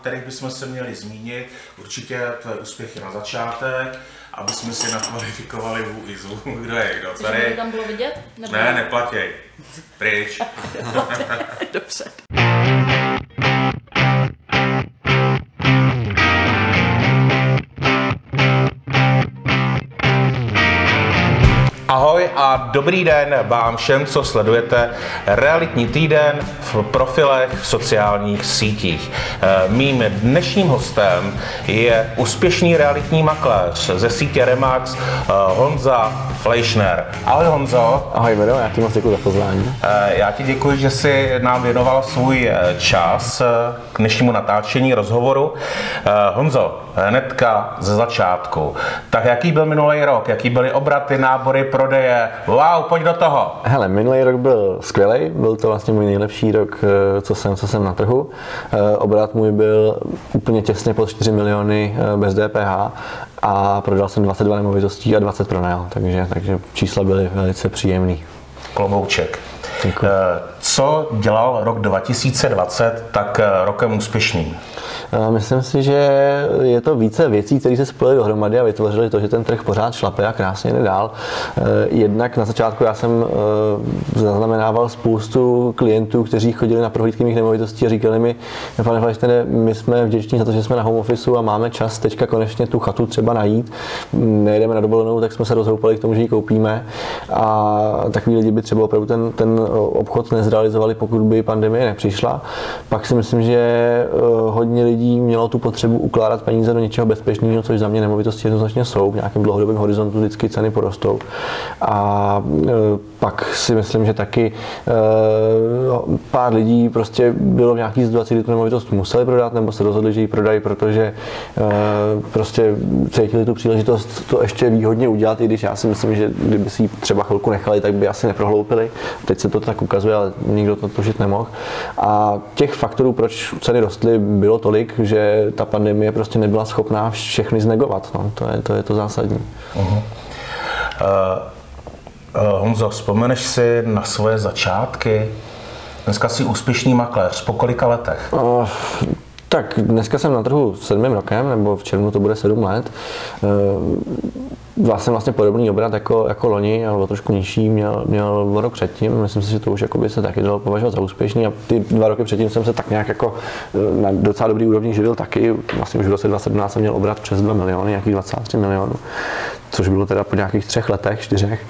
kterých bychom se měli zmínit. Určitě tvé úspěchy na začátek, aby jsme si nakvalifikovali vů i zvu, kdo je kdo tady. to tam bylo vidět? Nebo... Ne, neplatěj. Pryč. Dobře. A dobrý den vám všem, co sledujete realitní týden v profilech v sociálních sítích. Eh, Mým dnešním hostem je úspěšný realitní makléř ze sítě Remax eh, Honza Fleischner. Ahoj Honzo. Ahoj Vedo, já ti moc děkuji za pozvání. Eh, Já ti děkuji, že jsi nám věnoval svůj čas dnešnímu natáčení rozhovoru. Eh, Honzo, hnedka ze začátku. Tak jaký byl minulý rok? Jaký byly obraty, nábory, prodeje? Wow, pojď do toho. Hele, minulý rok byl skvělý, byl to vlastně můj nejlepší rok, eh, co jsem, co jsem na trhu. Eh, Obrat můj byl úplně těsně pod 4 miliony bez DPH a prodal jsem 22 nemovitostí a 20 pronajal, takže, takže čísla byly velice příjemný. Klobouček. Děkuji. Co dělal rok 2020 tak eh, rokem úspěšným? Myslím si, že je to více věcí, které se spojily dohromady a vytvořily to, že ten trh pořád šlape a krásně jde dál. Eh, Jednak na začátku já jsem eh, zaznamenával spoustu klientů, kteří chodili na prohlídky mých nemovitostí a říkali mi, pane Fleischnere, my jsme vděční za to, že jsme na home officeu a máme čas teďka konečně tu chatu třeba najít. Nejedeme na dovolenou, tak jsme se rozhoupali k tomu, že ji koupíme a takový lidi by třeba opravdu ten, ten obchod nezrealizovali, pokud by pandemie nepřišla. Pak si myslím, že eh, hodně lidí mělo tu potřebu ukládat peníze do něčeho bezpečného, což za mě nemovitosti jednoznačně jsou. V nějakém dlouhodobém horizontu vždycky ceny porostou. A eh, pak si myslím, že taky eh, pár lidí prostě bylo v nějaký situaci, kdy tu nemovitost museli prodat, nebo se rozhodli, že ji prodají, protože eh, prostě cítili tu příležitost to ještě výhodně udělat, i když já si myslím, že kdyby si ji třeba chvilku nechali, tak by asi neprohloupili. Teď se to tak ukazuje, ale nikdo to tušit nemohl. A těch faktorů, proč ceny rostly, bylo tolik, že ta pandemie prostě nebyla schopná všechny znegovat. No, to, je, to je to zásadní. Eh, Honzo, vzpomeneš si na svoje začátky? Dneska jsi úspěšný makléř. Po kolika letech? Uh, tak dneska jsem na trhu sedmým rokem, nebo v červnu to bude sedm let. Uh, vlastně vlastně podobný obrat jako, jako loni, ale trošku nižší, měl, měl rok předtím. Myslím si, že to už jakoby se taky dalo považovat za úspěšný a ty dva roky předtím jsem se tak nějak jako eh, na docela dobrý úrovni živil taky. Vlastně už v roce 2017 jsem měl obrat přes 2 miliony, nějakých 23 milionů což bylo teda po nějakých třech letech, čtyřech.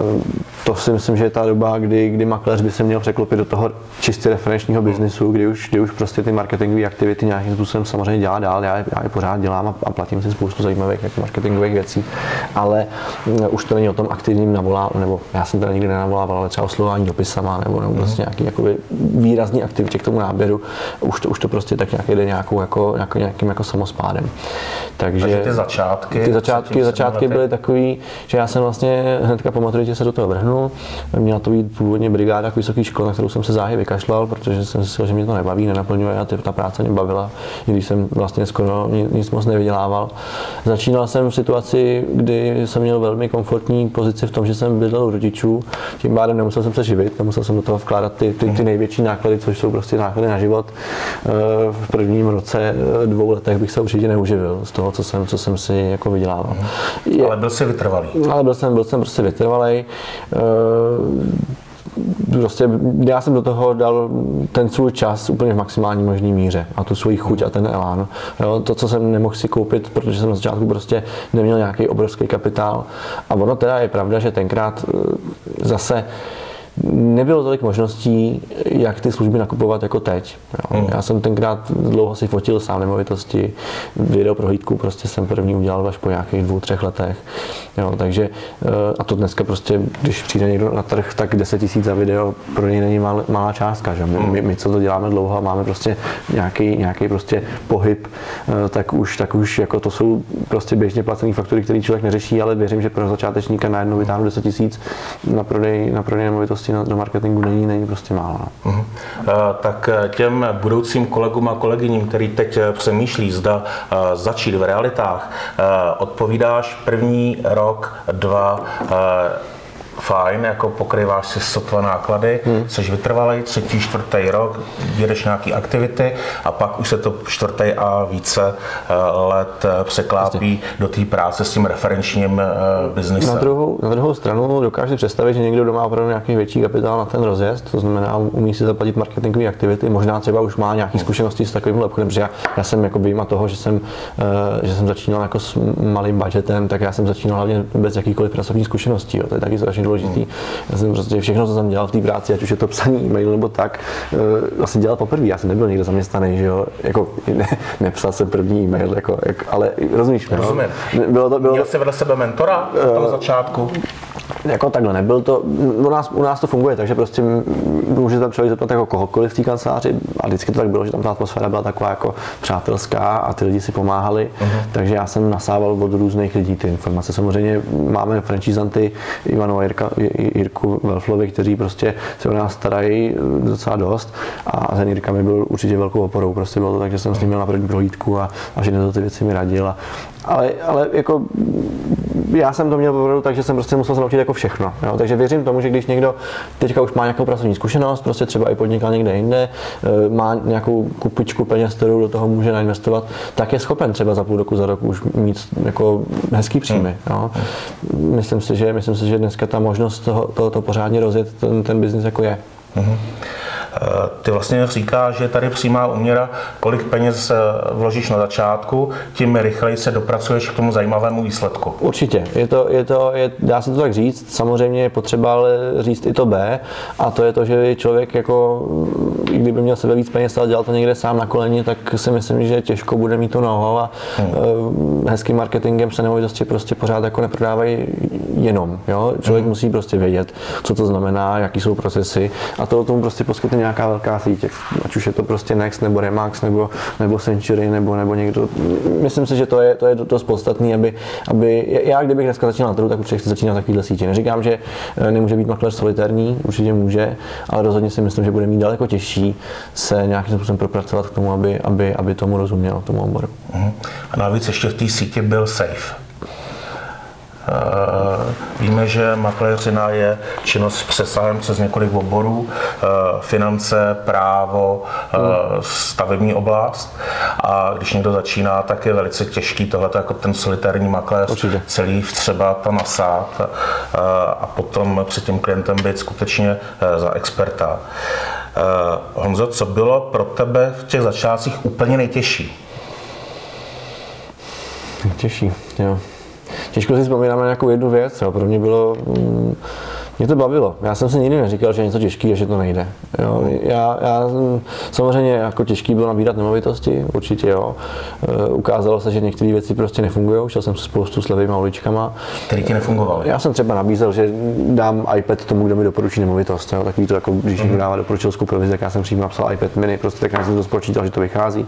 Ehm, To si myslím, že je ta doba, kdy, kdy makléř by se měl překlopit do toho čistě referenčního biznisu, kdy už, kdy už prostě ty marketingové aktivity nějakým způsobem samozřejmě dělá dál. Já, je- já je pořád dělám a, a platím si spoustu zajímavých jako marketingových věcí, ale mm, už to není o tom aktivním navolávání, nebo já jsem teda nikdy nenavolával, ale třeba oslovování dopisama nebo, nebo prostě nějaký jakoby výrazný aktivitě k tomu náběru. Už to, už to prostě tak nějak jde nějakou, jako, jako, nějakým jako samospádem. Takže, Takže ty začátky, ty začátky, začátky lety. Byly takový, že já jsem vlastně hnedka po maturitě se do toho vrhnul. Měla to být původně brigáda k vysoké škole, na kterou jsem se záhy vykašlal, protože jsem si myslel, že mě to nebaví, nenaplňuje a ta práce mě bavila, i když jsem vlastně skoro ni- nic moc nevydělával. Začínal jsem v situaci, kdy jsem měl velmi komfortní pozici v tom, že jsem bydlel u rodičů, tím pádem nemusel jsem se živit, nemusel jsem do toho vkládat ty, ty, ty největší náklady, což jsou prostě náklady na život. Eh, V prvním roce, eh, dvou letech bych se určitě neuživil z toho, co jsem, co jsem si jako vydělával. Je- Ale byl jsi vytrvalý. ale byl jsem, byl jsem prostě vytrvalej. Eh, Prostě já jsem do toho dal ten svůj čas úplně v maximální možné míře a tu svoji chuť a ten elán. Jo, to, co jsem nemohl si koupit, protože jsem na začátku prostě neměl nějaký obrovský kapitál. A ono teda je pravda, že tenkrát eh, zase nebylo tolik možností, jak ty služby nakupovat jako teď. Jo. Já jsem tenkrát dlouho si fotil sám nemovitosti, video prohlídku prostě jsem první udělal až po nějakých dvou, třech letech. Jo, takže eh, a to dneska prostě, když přijde někdo na trh, tak 10 tisíc za video pro něj není mal, malá částka. Že? My, my, my, co to děláme dlouho a máme prostě nějaký, nějaký prostě pohyb, eh, tak už, tak už jako to jsou prostě běžně placené faktury, které člověk neřeší, ale věřím, že pro začátečníka najednou vytáhnu 10 tisíc na prodej, na prodej nemovitosti na, do marketingu není, není prostě málo. No. Eh, Tak eh, těm budoucím kolegům a kolegyním, který teď eh, přemýšlí, zda začít v realitách, odpovídáš první rok, dva, fajn, jako pokrýváš si sotva náklady, hmm. jsi vytrvalý, třetí, čtvrtý rok, jedeš nějaký aktivity a pak už se to čtvrtý a více eh, let eh, překlápí Jasně. do té práce s tím referenčním eh, biznesem. Na druhou, na druhou stranu dokáže představit, že někdo doma opravdu nějaký větší kapitál na ten rozjezd, to znamená, umí si zaplatit marketingové aktivity, možná třeba už má nějaké zkušenosti s takovým obchodem, protože já, já jsem jako vyjma toho, že jsem, že jsem začínal jako s malým budgetem, tak já jsem začínal hlavně bez jakýkoliv pracovní zkušeností. Jo. To je taky strašně důležitý. Já jsem prostě všechno, co jsem dělal v té práci, ať už je to psaní e-mail nebo tak, eh, vlastně dělal poprvé. Já jsem nebyl někde zaměstnaný, že jo. Jako, ne, nepsal jsem první e-mail, jako, jak, ale rozumíš mi? Rozumím. Bylo to, bylo Měl jsi vedle sebe mentora v tom uh, začátku? Jako takhle, nebyl to, u nás, u nás to funguje, takže prostě může tam člověk zeptat jako kohokoliv v té kanceláři a vždycky to tak bylo, že tam ta atmosféra byla taková jako přátelská a ty lidi si pomáhali, uh-huh. takže já jsem nasával od různých lidí ty informace. Samozřejmě máme francízanty Ivanu Jirka, Jirku Velflovi, kteří prostě se o nás starají docela dost. A ten Jirka mi byl určitě velkou oporou, prostě bylo to tak, že jsem s ním měl na první prohlídku a, a to ty věci mi radil. A, ale, ale jako já jsem to měl opravdu tak, že jsem prostě musel se naučit jako všechno. Jo? Takže věřím tomu, že když někdo teďka už má nějakou pracovní zkušenost, prostě třeba i podnikal někde jinde, eh, má nějakou kupičku peněz, kterou do toho může nainvestovat, tak je schopen třeba za půl roku, za rok už mít jako hezký příjmy. Hmm. Jo? Myslím, si, že, myslím si, že dneska ta možnost toho, to, to pořádně rozjet ten, ten biznis jako je. Mm-hmm. Ty vlastně říká, že tady přímá uměra, kolik peněz eh, vložíš na začátku, tím rychleji se dopracuješ k tomu zajímavému výsledku. Určitě, je to, je to, je, dá se to tak říct, samozřejmě je potřeba ale říct i to B, a to je to, že člověk jako, i kdyby měl sebe víc peněz, ale dělal to někde sám na koleni, tak si myslím, že těžko bude mít to know a hmm. hezkým marketingem se nemovitosti prostě pořád jako neprodávají jenom. Jo? Člověk hmm. musí prostě vědět, co to znamená, jaký jsou procesy a to tomu prostě poskytne nějaká velká síť, ať už je to prostě Next nebo Remax nebo, nebo Century nebo, nebo někdo. Myslím si, že to je, to je dost podstatný, aby, aby, já kdybych dneska začínal na trhu, tak určitě chci začínat takovýhle sítě. Neříkám, že eh, nemůže být makléř solitérní, určitě může, ale rozhodně si myslím, že bude mít daleko těžší se nějakým způsobem propracovat k tomu, aby, aby, aby tomu rozuměl, tomu oboru. Uh-huh. A navíc ještě v té síti byl safe. Eh, víme, že makléřina je činnost s přesahem přes několik oborů, eh, finance, právo, eh, stavební oblast. A když někdo začíná, tak je velice těžký tohle jako ten solitární makléř Určitě. celý třeba ta nasát a potom před tím klientem být skutečně za experta. Honzo, co bylo pro tebe v těch začátcích úplně nejtěžší? Těžší, jo. Těžko si vzpomínám na nějakou jednu věc, jo. pro mě bylo, mm, mě to bavilo. Já jsem si nikdy neříkal, že je něco těžké a že to nejde. Jo. Já, já, samozřejmě jako těžký bylo nabírat nemovitosti, určitě jo. E, ukázalo se, že některé věci prostě nefungují. Šel jsem se spoustu s levými uličkama. Který ti nefungovaly? Já jsem třeba nabízel, že dám iPad tomu, kdo mi doporučí nemovitost. Jo. Takový to, jako když někdo dává doporučilskou provizi, tak já jsem přímo napsal iPad mini, prostě tak jsem to spočítal, že to vychází.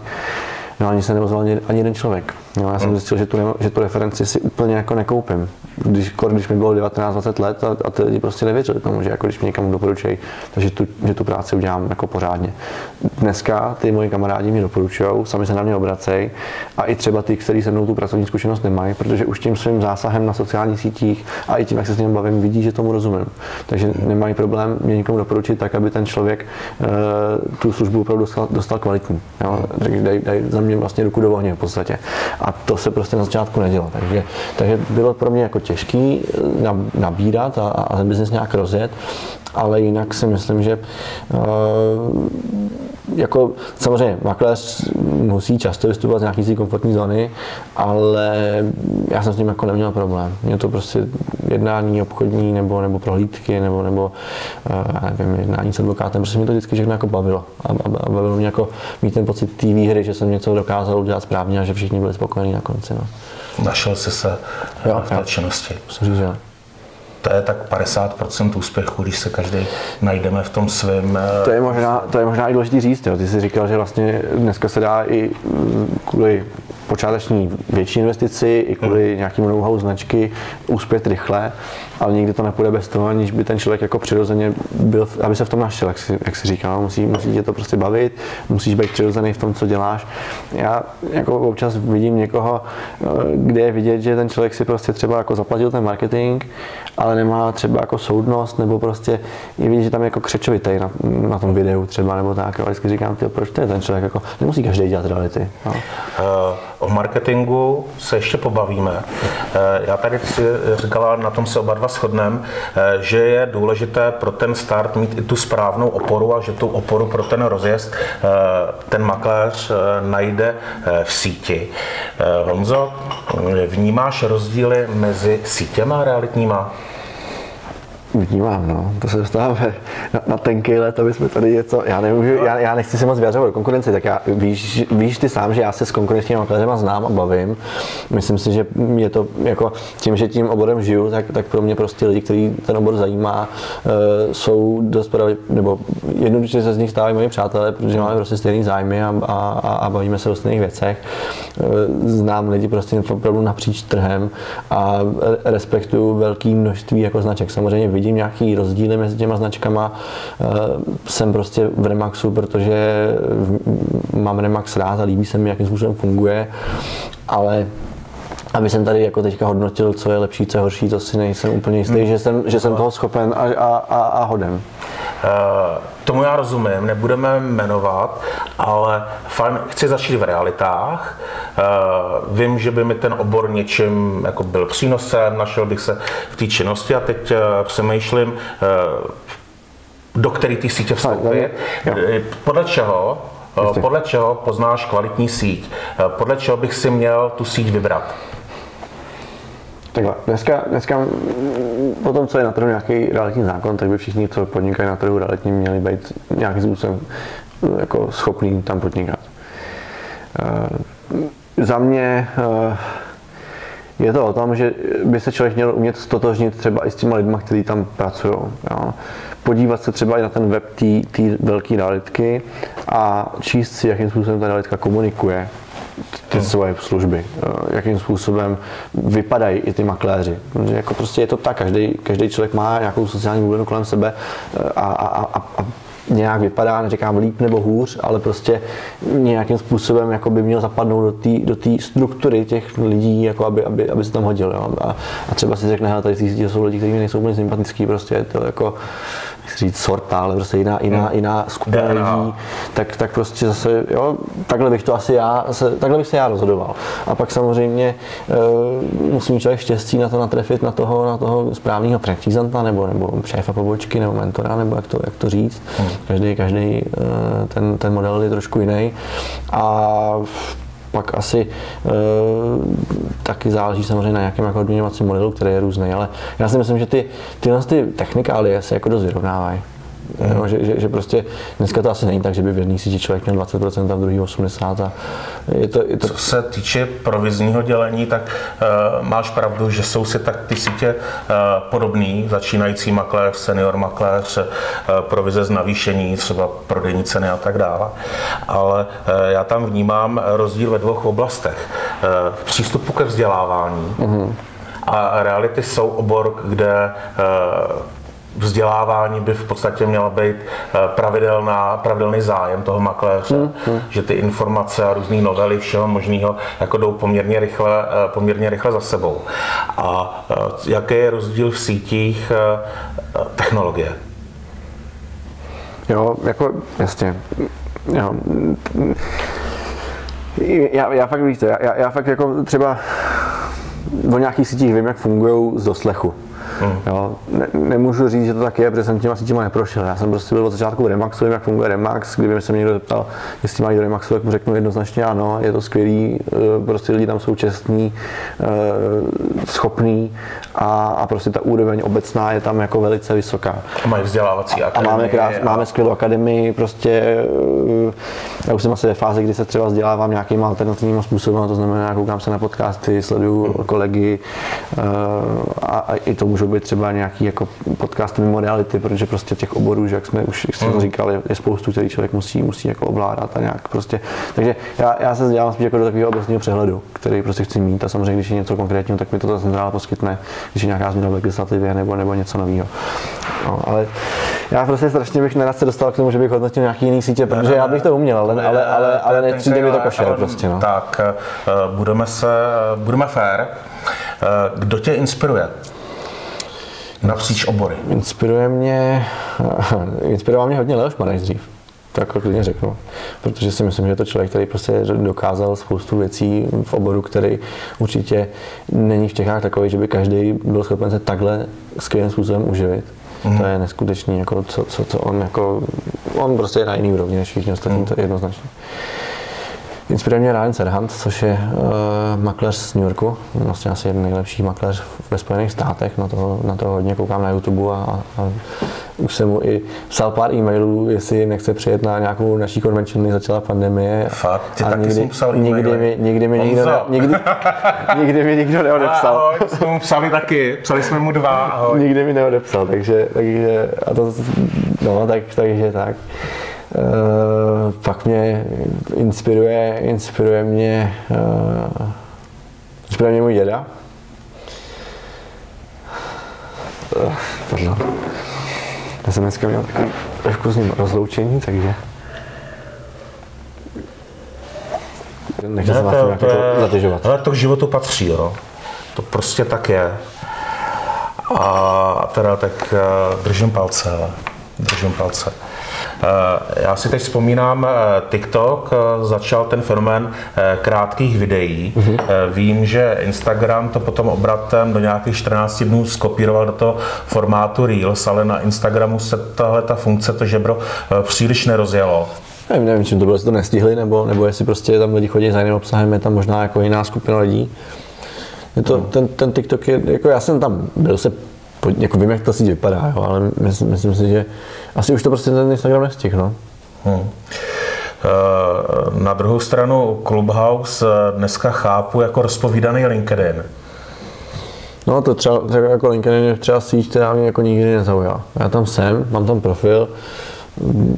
No ani se neozval ani, ani jeden člověk. No, já jsem hmm. zjistil, že tu, že tu referenci si úplně jako nekoupím. Když, když mi bylo 19-20 let a, a ty lidi prostě nevěřili tomu, že jako když mi někam doporučují, takže tu, že tu práci udělám jako pořádně. Dneska ty moji kamarádi mi doporučují, sami se na mě obracejí a i třeba ty, kteří se mnou tu pracovní zkušenost nemají, protože už tím svým zásahem na sociálních sítích a i tím, jak se s ním bavím, vidí, že tomu rozumím. Takže nemají problém mě někomu doporučit tak, aby ten člověk uh, tu službu opravdu dostal, dostal kvalitní. Jo? Takže dají daj za mě vlastně ruku do ohně v podstatě. A to se prostě na začátku nedělo. Takže, takže bylo pro mě jako těžký eh, nabírat a, a ten biznis nějak rozjet, ale jinak si myslím, že uh, jako samozřejmě makléř musí často vystupovat z nějaký si komfortní zóny, ale já jsem s tím jako neměl problém. Mě to prostě jednání obchodní nebo, nebo prohlídky nebo, nebo uh, nevím, jednání s advokátem, prostě mě to vždycky všechno jako bavilo. A, a, a bavilo mě jako mít ten pocit té výhry, že jsem něco dokázal udělat správně a že všichni byli spokojení na konci. No. Našel jsi se jo, v té činnosti. Musím říct, že to je tak 50% úspěchu, když se každý najdeme v tom svém. Eh, to je možná, to je možná i důležité říct. Jo. Ty jsi říkal, že vlastně dneska se dá i mm, kvůli počáteční větší investici, i kvůli nějakému know-how značky, uspět rychle, ale nikdy to nepůjde bez toho, aniž by ten člověk jako přirozeně byl, aby se v tom našel, jak si, jak si říkal, musí, musí tě to prostě bavit, musíš být přirozený v tom, co děláš. Já jako občas vidím někoho, eh, kde je vidět, že ten člověk si prostě třeba jako zaplatil ten marketing, ale nemá třeba jako soudnost, nebo prostě je vidět, že tam je jako křečovitý na, na tom videu třeba, nebo tak. Ale vždycky říkám, tyjo, proč to je ten člověk, jako nemusí každý dělat reality. No. Eh, O marketingu se ještě pobavíme. Eh, Já tady si říkala, na tom se oba dva shodneme, eh, že je důležité pro ten start mít i tu správnou oporu a že tu oporu pro ten rozjezd eh, ten makléř eh, najde v síti. Honzo, vnímáš rozdíly mezi sítěma realitníma? Vnímám, no. To se dostáváme na, na tenký let, aby jsme tady něco, já nemůžu, já, já nechci se moc vyjadřovat do konkurenci, tak já, víš, víš ty sám, že já se s konkurenčními makléřema znám a bavím. Myslím si, že je to jako tím, že tím oborem žiju, tak, tak pro mě prostě lidi, kteří ten obor zajímá, uh, jsou dost pravi, nebo jednoduše se z nich stávají moji přátelé, protože máme prostě stejný zájmy a, a, a, a bavíme se o stejných věcech. Uh, znám lidi prostě opravdu napříč trhem a respektuju velké množství jako značek. Samozřejmě vidím nějaký rozdíly mezi těma značkama. Eh, Jsem prostě v Remaxu, protože mám Remax rád a líbí se mi, jakým způsobem funguje, ale aby jsem tady jako teďka hodnotil, co je lepší, co je horší, to si nejsem úplně jistý, že jsem, že jsem toho schopen a, a, a, a hodem. Eh, Tomu já rozumím, nebudeme jmenovat, ale fajn, chci začít v realitách. Eh, Vím, že by mi ten obor něčím jako byl přínosem, našel bych se v té činnosti a teď eh, přemýšlím, do které ty sítě vstoupit. Podle čeho, eh, podle čeho poznáš kvalitní síť? Podle čeho bych si měl tu síť vybrat? Takhle, dneska, dneska mm, po tom, co je na trhu nějaký realitní zákon, tak by všichni, co podnikají na trhu realitní, měli být nějakým způsobem eh, jako schopní tam podnikat. Eh, za mě eh, je to o tom, že by se člověk měl umět stotožnit třeba i s těma lidma, kteří tam pracují. Jo. Podívat se třeba i na ten web té velké realitky a číst si, jakým způsobem ta realitka komunikuje ty svoje služby, eh, jakým způsobem vypadají i ty makléři. Protože jako prostě je to tak, každý, každý člověk má nějakou sociální bublinu kolem sebe eh, a, a, a, a nějak vypadá, neříkám líp nebo hůř, ale prostě nějakým způsobem jako by měl zapadnout do té do té struktury těch lidí, jako aby, aby, aby se tam hodil. Jo. A, a, třeba si řekne, hele, tady jsou lidi, kteří mi nejsou úplně sympatický, prostě je to jako, říct sorta, ale prostě jiná, jiná, jiná skupina DNA. lidí, tak, tak prostě zase, jo, takhle bych to asi já, se, takhle bych se já rozhodoval. A pak samozřejmě e, musí mít člověk štěstí na to natrefit na toho, na toho správného praktizanta nebo, nebo šéfa pobočky nebo mentora, nebo jak to, jak to říct. Každý, každý e, ten, ten model je trošku jiný. A pak asi e, taky záleží samozřejmě na nějakém jako odměňovacím modelu, který je různý, ale já si myslím, že ty, tyhle ty technikálie se jako dost vyrovnávají. Jo, že, že, že, prostě dneska to asi není tak, že by v jedné síti člověk měl 20% a v druhé 80%. A je to, je to, Co se týče provizního dělení, tak uh, máš pravdu, že jsou si tak ty sítě uh, podobný, začínající makléř, senior makléř, uh, provize z navýšení, třeba prodejní ceny a tak dále. Ale uh, já tam vnímám rozdíl ve dvou oblastech. Uh, v přístupu ke vzdělávání a reality jsou obor, kde uh, vzdělávání by v podstatě měla být eh, pravidelná, pravidelný zájem toho makléře, že ty informace a různé novely všeho možného jako jdou poměrně rychle, eh, poměrně rychle za sebou. A eh, jaký je rozdíl v sítích technologie? jo, jako, jasně. Jo. Já, já fakt já, já, já fakt jako třeba o nějakých sítích vím, jak fungují z doslechu. Hmm. Jo, ne, nemůžu říct, že to tak je, protože jsem těma sítěma neprošel. Já jsem prostě byl od začátku v Remaxu, vím, jak funguje Remax. Kdyby se mě někdo zeptal, jestli mají do Remaxu, tak mu řeknu jednoznačně ano, je to skvělý, eh, prostě lidi tam jsou čestní, eh, schopní a, a prostě ta úroveň obecná je tam jako velice vysoká. A mají vzdělávací A akademie. máme, krás, máme skvělou akademii, prostě eh, já už jsem asi ve fázi, kdy se třeba vzdělávám nějakým alternativním způsobem, to znamená, koukám se na podcasty, sleduju kolegy eh, a, a i to můžou můžou být třeba nějaký jako podcast mimo reality, protože prostě těch oborů, že jak jsme už jak jsem Hmm. říkal, je, je spoustu, který člověk musí, musí jako ovládat a nějak prostě. Takže já, já se dělám spíš jako do takového obecného přehledu, který prostě chci mít a samozřejmě, když je něco konkrétního, tak mi to ta centrála poskytne, když je nějaká změna v legislativě nebo, nebo něco nového. No, ale já prostě strašně bych nerad se dostal k tomu, že bych hodnotil nějaký jiný sítě, protože já bych to uměl, ale, ale, ale, ale nepřijde mi to košer prostě. No. Tak, eh, budeme se, budeme fair. Eh, Kdo tě inspiruje? Napříč obory. Inspiruje mě, inspiroval mě hodně Leoš Mareš dřív. To jako klidně řeknu. Protože si myslím, že je to člověk, který prostě dokázal spoustu věcí v oboru, který určitě není v Čechách takový, že by každý byl schopen se takhle skvělým způsobem uživit. Mm. To je neskutečný, jako co, co, co on jako, on prostě je na jiný úrovni než všichni ostatní, to je jednoznačně. Inspiruje mě Ryan Serhant, což je uh, makléř z New Yorku, vlastně asi jeden nejlepší makléř ve Spojených státech, na to, na to hodně koukám na YouTube a, a už jsem mu i psal pár e-mailů, jestli nechce přijet na nějakou naší konvenci, než začala pandemie. Fakt? Ty a taky nikdy, jsi mu psal nikdy, mi, nikdy mi nikdo, ne, nikdy, nikdy mi nikdo neodepsal. Ahoj, jsme mu psali taky, psali jsme mu dva, ahoj. Nikdy mi neodepsal, takže, takže a to, no, tak, takže tak. Uh, mě inspiruje, inspiruje mě, uh, inspiruje mě můj děda. Uh, pardon. Já jsem dneska měl takový trošku s ním rozloučení, takže nechci se vás tím nějak jako zatěžovat. ale to k životu patří, jo. To prostě tak je. A teda tak eh, držím palce, držím palce. Eh, Já si teď vzpomínám eh, TikTok, eh, začal ten fenomén krátkých videí. Mhm. Eh, Vím, že Instagram to potom obratem do nějakých 14 dnů skopíroval do toho formátu Reels, ale na Instagramu se tahle ta funkce, to žebro, příliš nerozjelo. Nevím, nevím, čím to bylo, jestli to nestihli, nebo, nebo jestli prostě tam lidi chodí za jiným obsahem, je tam možná jako jiná skupina lidí. Je to, ten, ten TikTok je, jako já jsem tam byl se, jako vím, jak to si vypadá, jo, ale myslím, myslím si, že asi už to prostě ten Instagram nestihl, no. Hmm. Eh, Na druhou stranu Clubhouse eh, dneska chápu jako rozpovídaný LinkedIn. No to třeba, třeba jako LinkedIn je třeba síť, která mě jako nikdy nezaujala. Já tam jsem, mám tam profil,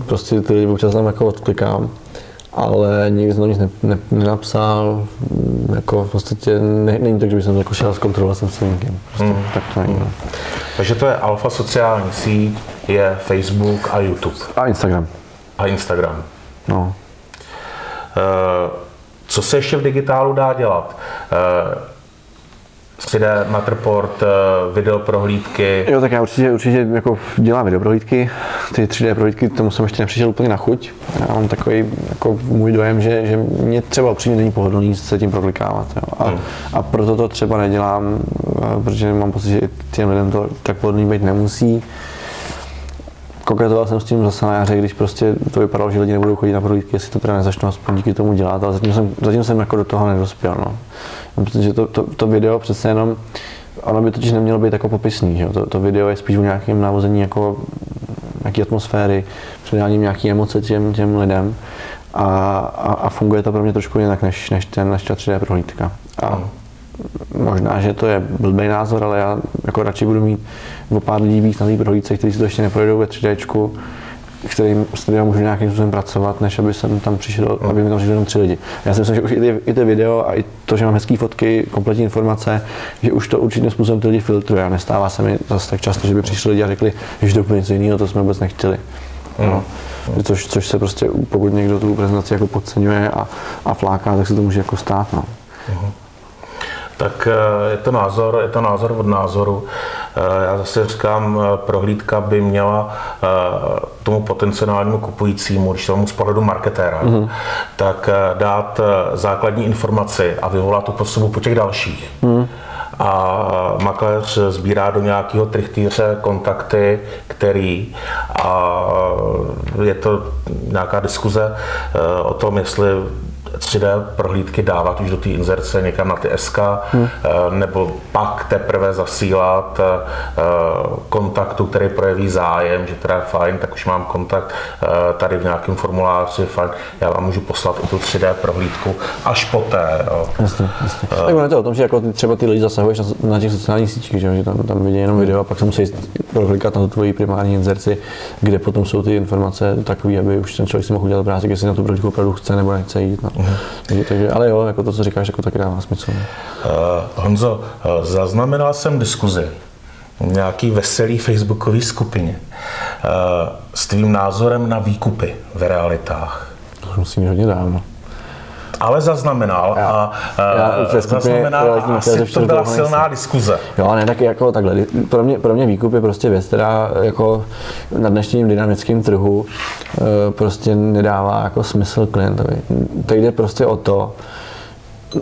prostě ty lidi občas tam jako odklikám, ale nikdy jsem nic ne, ne, nenapsal, mm, jako v podstatě ne, není to, že bych jsem jako šel zkontrolovat jsem s někým. Prostě Hmm. tak to není. No. Takže to je alfa sociální síť, je Facebook a YouTube A Instagram. a Instagram. No. Eh, Co se ještě v digitálu dá dělat? Eh, 3D Matterport, eh, video prohlídky. Jo, tak já určitě, určitě jako dělám videoprohlídky. Ty 3D prohlídky, tomu jsem ještě nepřišel úplně na chuť. Já mám takový jako můj dojem, že, že mě třeba upřímně není pohodlný se tím proklikávat. Jo. A, a, proto to třeba nedělám, eh, protože mám pocit, že těm lidem to tak pohodlný být nemusí. Kokretoval jsem s tím zase na jaře, když prostě to vypadalo, že lidi nebudou chodit na prohlídky, jestli to teda nezačnu aspoň díky tomu dělat, ale zatím jsem, zatím jsem jako do toho nedospěl. No. Protože to, to, to, video přece jenom, ono by totiž nemělo být jako popisný, že? To, to video je spíš o nějakém navození jako nějaké atmosféry, předáním nějaké emoce těm, těm lidem a, a, a, funguje to pro mě trošku jinak než, než, ten, než ta 3D prohlídka. A možná, že to je blbý názor, ale já jako radši budu mít o pár lidí víc na té prohlídce, kteří si to ještě neprojdou ve 3D, kterým, s kterým můžu nějakým způsobem pracovat, než aby jsem tam přišel, aby mi tam přišli jenom tři lidi. Já si myslím, že už i ty, i ty video a i to, že mám hezké fotky, kompletní informace, že už to určitým způsobem ty lidi filtruje a nestává se mi zase tak často, že by přišli lidi a řekli, že to úplně něco jiného, to jsme vůbec nechtěli. No. Což, což se prostě, pokud někdo tu prezentaci jako podceňuje a, a fláká, tak se to může jako stát. No. Tak eh, je to názor, je to názor od názoru. Eh, Já zase říkám, eh, prohlídka by měla tomu potenciálnímu kupujícímu, když to mám z pohledu marketéra, mm. tak dát základní informaci a vyvolat tu potřebu po těch dalších. Mm. A makléř sbírá do nějakého trichtýře kontakty, který a je to nějaká diskuze o tom, jestli 3D prohlídky dávat už do té inzerce někam na ty SK, hmm. nebo pak teprve zasílat kontaktu, který projeví zájem, že teda fajn, tak už mám kontakt tady v nějakém formuláři, fajn, já vám můžu poslat i tu 3D prohlídku až poté. Jo. Jasně, jasně. tak ono je to o tom, že jako ty, třeba ty lidi zasahuješ na, na těch sociálních sítích, že, že tam, tam vidí jenom video a pak se musí proklikat na tu tvoji primární inzerci, kde potom jsou ty informace takové, aby už ten člověk si mohl udělat obrázek, jestli na tu prohlídku opravdu chce nebo nechce jít. No. Uh-huh. Takže, takže, ale jo, jako to, co říkáš, jako taky dává smysl. Uh, Honzo, uh, zaznamenal jsem diskuzi nějaký veselý facebookový skupině uh, s tvým názorem na výkupy v realitách. To musím hodně dávno ale zaznamenal já, a já, zaznamenal a asi to byla silná nejsem. diskuze. Jo, ne, tak jako takhle. Pro mě, pro mě výkup je prostě věc, která jako na dnešním dynamickém trhu e, prostě nedává jako smysl klientovi. Teď jde prostě o to,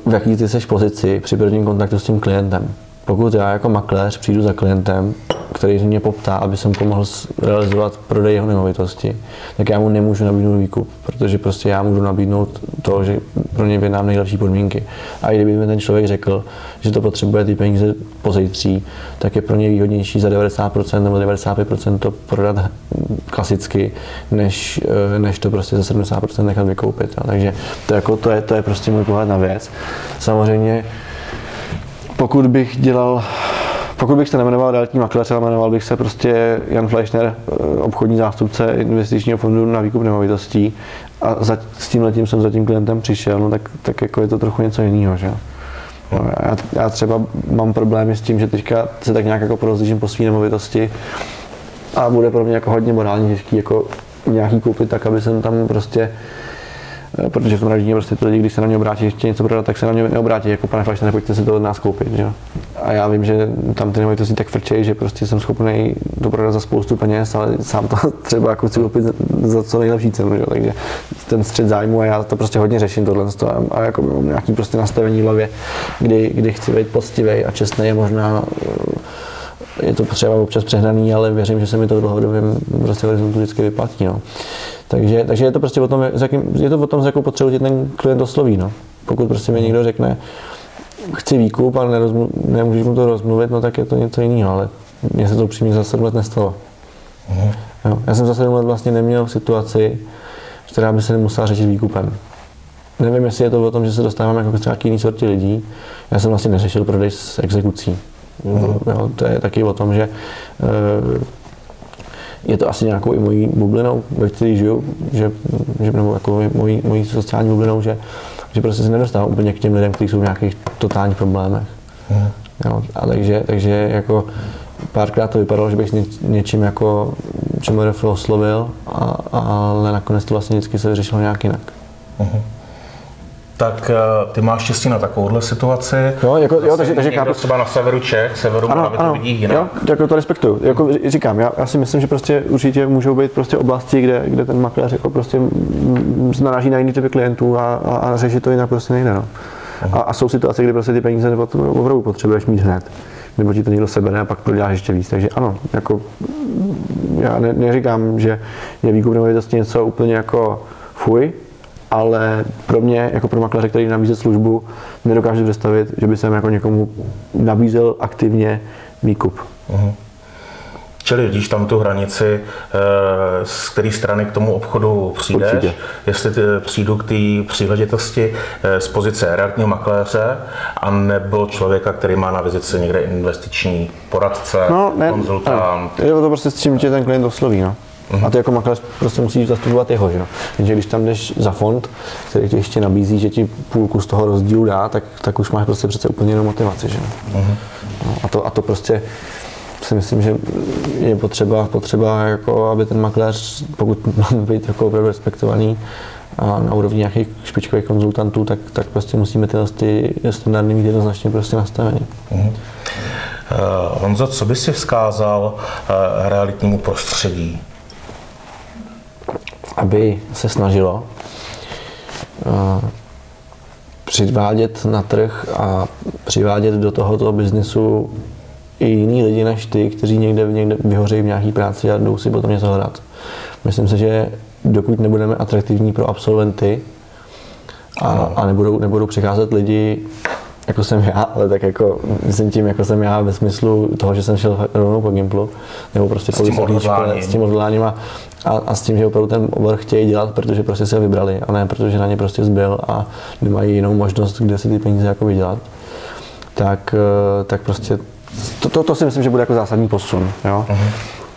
v jaký ty seš pozici při prvním kontaktu s tím klientem. Pokud já jako makléř přijdu za klientem, který mě poptá, aby jsem pomohl realizovat prodej jeho nemovitosti, tak já mu nemůžu nabídnout výkup, protože prostě já můžu nabídnout to, že pro něj vyjednám nejlepší podmínky. A i kdyby mi ten člověk řekl, že to potřebuje ty peníze pozítří, tak je pro něj výhodnější za 90% nebo 95% to prodat klasicky, než, eh, než to prostě za 70% nechat vykoupit. Takže to, jako, to, je, to je prostě můj pohled na věc. Samozřejmě pokud bych dělal pokud bych se nemenoval realitní makléř, ale jmenoval bych se prostě Jan Fleischner, eh, obchodní zástupce investičního fondu na výkup nemovitostí. A za, s tím letím jsem za tím klientem přišel, no tak, tak jako je to trochu něco jiného, že No, já, já, třeba mám problémy s tím, že teďka se tak nějak jako porozlížím po své nemovitosti a bude pro mě jako hodně morálně těžký jako nějaký koupit tak, aby jsem tam prostě protože v tom rodině prostě ty lidi, když se na mě obrátí ještě něco prodat, tak se na mě neobrátí, jako pane Flašne, nepojďte si to od nás koupit. Že? A já vím, že tam ty nemovitosti tak frčej, že prostě jsem schopný to prodat za spoustu peněz, ale sám to třeba jako chci koupit za co nejlepší cenu. Že? Takže ten střed zájmu a já to prostě hodně řeším tohle a jako mám nějaký prostě nastavení v hlavě, kdy, kdy chci být poctivý a čestný je možná je to třeba občas přehnaný, ale věřím, že se mi to v dlouhodobém prostě horizontu vždycky vyplatí. No. Takže, takže je to prostě o tom, jakým, je to o tom, s jakou potřebu ti ten klient osloví. No. Pokud prostě mi někdo řekne, chci výkup, ale nerozmlu, nemůžeš mu to rozmluvit, no tak je to něco jiného, ale mně se to upřímně za sedm let nestalo. Mm. Jo. Já jsem za sedm let vlastně neměl situaci, která by se nemusela řešit výkupem. Nevím, jestli je to o tom, že se dostáváme jako třeba k jiný sorti lidí. Já jsem vlastně neřešil prodej s exekucí. Mm. Jo, to je taky o tom, že eh, je to asi nějakou i mojí bublinou, ve které žiju, že, že nebo jako mojí, mojí sociální bublinou, že, že prostě se nedostávám úplně k těm lidem, kteří jsou v nějakých totálních problémech. Mm. Jo, a takže, takže jako párkrát to vypadalo, že bych ně, něčím jako čemu oslovil, a, ale nakonec to vlastně vždycky se vyřešilo nějak jinak. Mm tak uh, ty máš štěstí na takovouhle situaci. Jo, jako, jo takže, takže chápu. třeba na severu Čech, severu ano, Moravy to vidí jinak. Jo, jako to respektuju. Jako říkám, já, já, si myslím, že prostě určitě můžou být prostě oblasti, kde, kde ten makléř jako prostě naráží na jiný typy klientů a, a, a řešit to jinak prostě nejde. No. A, a, jsou situace, kdy prostě ty peníze opravdu potřebuješ mít hned nebo ti to někdo sebere a pak proděláš ještě víc. Takže ano, jako já ne, neříkám, že je výkup nemovitosti něco úplně jako fuj, ale pro mě, jako pro makléře, který nabízí službu, nedokážu představit, že by jsem jako někomu nabízel aktivně výkup. Uh-huh. Čili vidíš tam tu hranici, eh, z které strany k tomu obchodu přijdeš, Určitě. jestli ty přijdu k té příležitosti eh, z pozice realitního makléře, anebo člověka, který má na vizici někde investiční poradce, no, ne, konzultant. Ne, je to prostě s čím tě ten klient osloví. No. A ty jako makléř prostě musíš zastupovat jeho, že? Takže když tam jdeš za fond, který ti ještě nabízí, že ti půlku z toho rozdílu dá, tak, tak už máš prostě přece úplně jinou motivaci, že? Uh-huh. No, a, to, a to prostě si myslím, že je potřeba, potřeba jako, aby ten makléř, pokud má být jako opravdu respektovaný, a na úrovni nějakých špičkových konzultantů, tak, tak prostě musíme tyhle ty standardy mít jednoznačně prostě nastaveny. Uh-huh. Uh, Honzo, co by si vzkázal uh, realitnímu prostředí? Aby se snažilo uh, přivádět na trh a přivádět do tohoto biznesu i jiný lidi než ty, kteří někde, někde vyhořejí v nějaký práci a jdou si potom něco hledat. Myslím si, že dokud nebudeme atraktivní pro absolventy A, a nebudou, nebudou přicházet lidi, jako jsem já, ale tak jako, myslím tím, jako jsem já ve smyslu toho, že jsem šel rovnou po Gimplu, nebo prostě po tím vysoké škole s tím odhodláním a, a, a, s tím, že opravdu ten obor chtějí dělat, protože prostě se ho vybrali a ne protože na ně prostě zbyl a nemají jinou možnost, kde si ty peníze jako vydělat. Tak, eh, tak prostě to, to, to si myslím, že bude jako zásadní posun. Jo?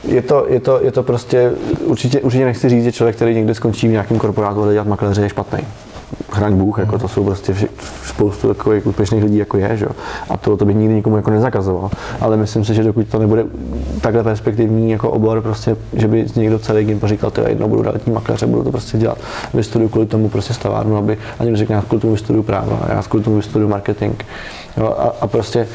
Je to, je, to, je to prostě, určitě, určitě nechci říct, že člověk, který někde skončí v nějakém korporátu a dělat makléře, je špatný. Chraň Bůh, jako to jsou prostě vši- spoustu takových úspěšných lidí, jako je, že? A to, to bych nikdy nikomu jako nezakazoval. Ale myslím si, že dokud to nebude takhle perspektivní jako obor, prostě, že by někdo celý gym říkal, že jednou budu realitní makléř a budu to prostě dělat. Vystuduju kvůli tomu prostě stavárnu, aby ani řekne, já kvůli tomu vystuduju práva, já kvůli tomu vystuduju marketing. Jo? A, a prostě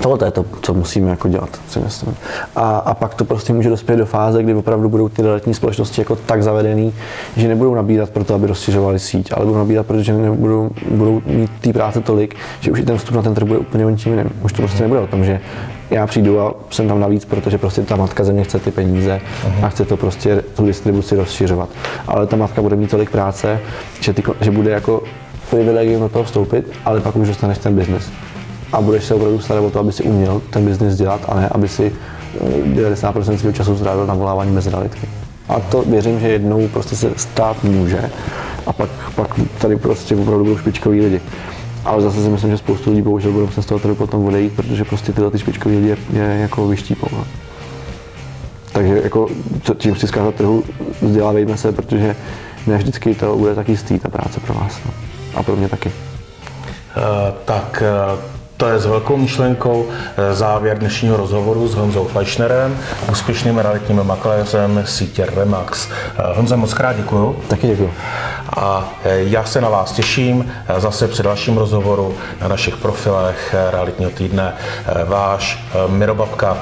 Tohle je to, co musíme jako dělat, si myslím. A, a pak to prostě může dospět do fáze, kdy opravdu budou ty realitní společnosti jako tak zavedený, že nebudou nabírat proto, aby rozšiřovali síť, ale budou nabírat, protože nebudou, budou mít té práce tolik, že už i ten vstup na ten trh bude úplně o ničem jiném. Už to prostě nebude o tom, že já přijdu a jsem tam navíc, protože prostě ta matka země chce ty peníze a chce to prostě tu distribuci rozšiřovat. Ale ta matka bude mít tolik práce, že, ty, že bude jako privilegium do toho vstoupit, ale pak už dostaneš ten biznis a budeš se opravdu starat o to, aby si uměl ten biznis dělat a ne, aby si eh, 90% svého času strávil na volávání mezi realitky. A to věřím, že jednou prostě se stát může a pak, pak tady prostě opravdu budou špičkoví lidi. Ale zase si myslím, že spoustu lidí bohužel budou se z toho trhu potom odejít, protože prostě tyhle ty špičkoví lidi je, je jako vyštípou. No. Takže jako, co- tím chci zkázat trhu, vzdělávejme se, protože ne vždycky to bude tak jistý, ta práce pro vás. No. A pro mě taky. Eh, Tak eh, to je s velkou myšlenkou eh, závěr dnešního rozhovoru s Honzou Fleischnerem, úspěšným realitním makléřem sítě Remax. Eh, Honzo, moc krát děkuju. Taky děkuji. A eh, já se na vás těším zase při dalším rozhovoru na našich profilech realitního týdne. Váš Mirobabka.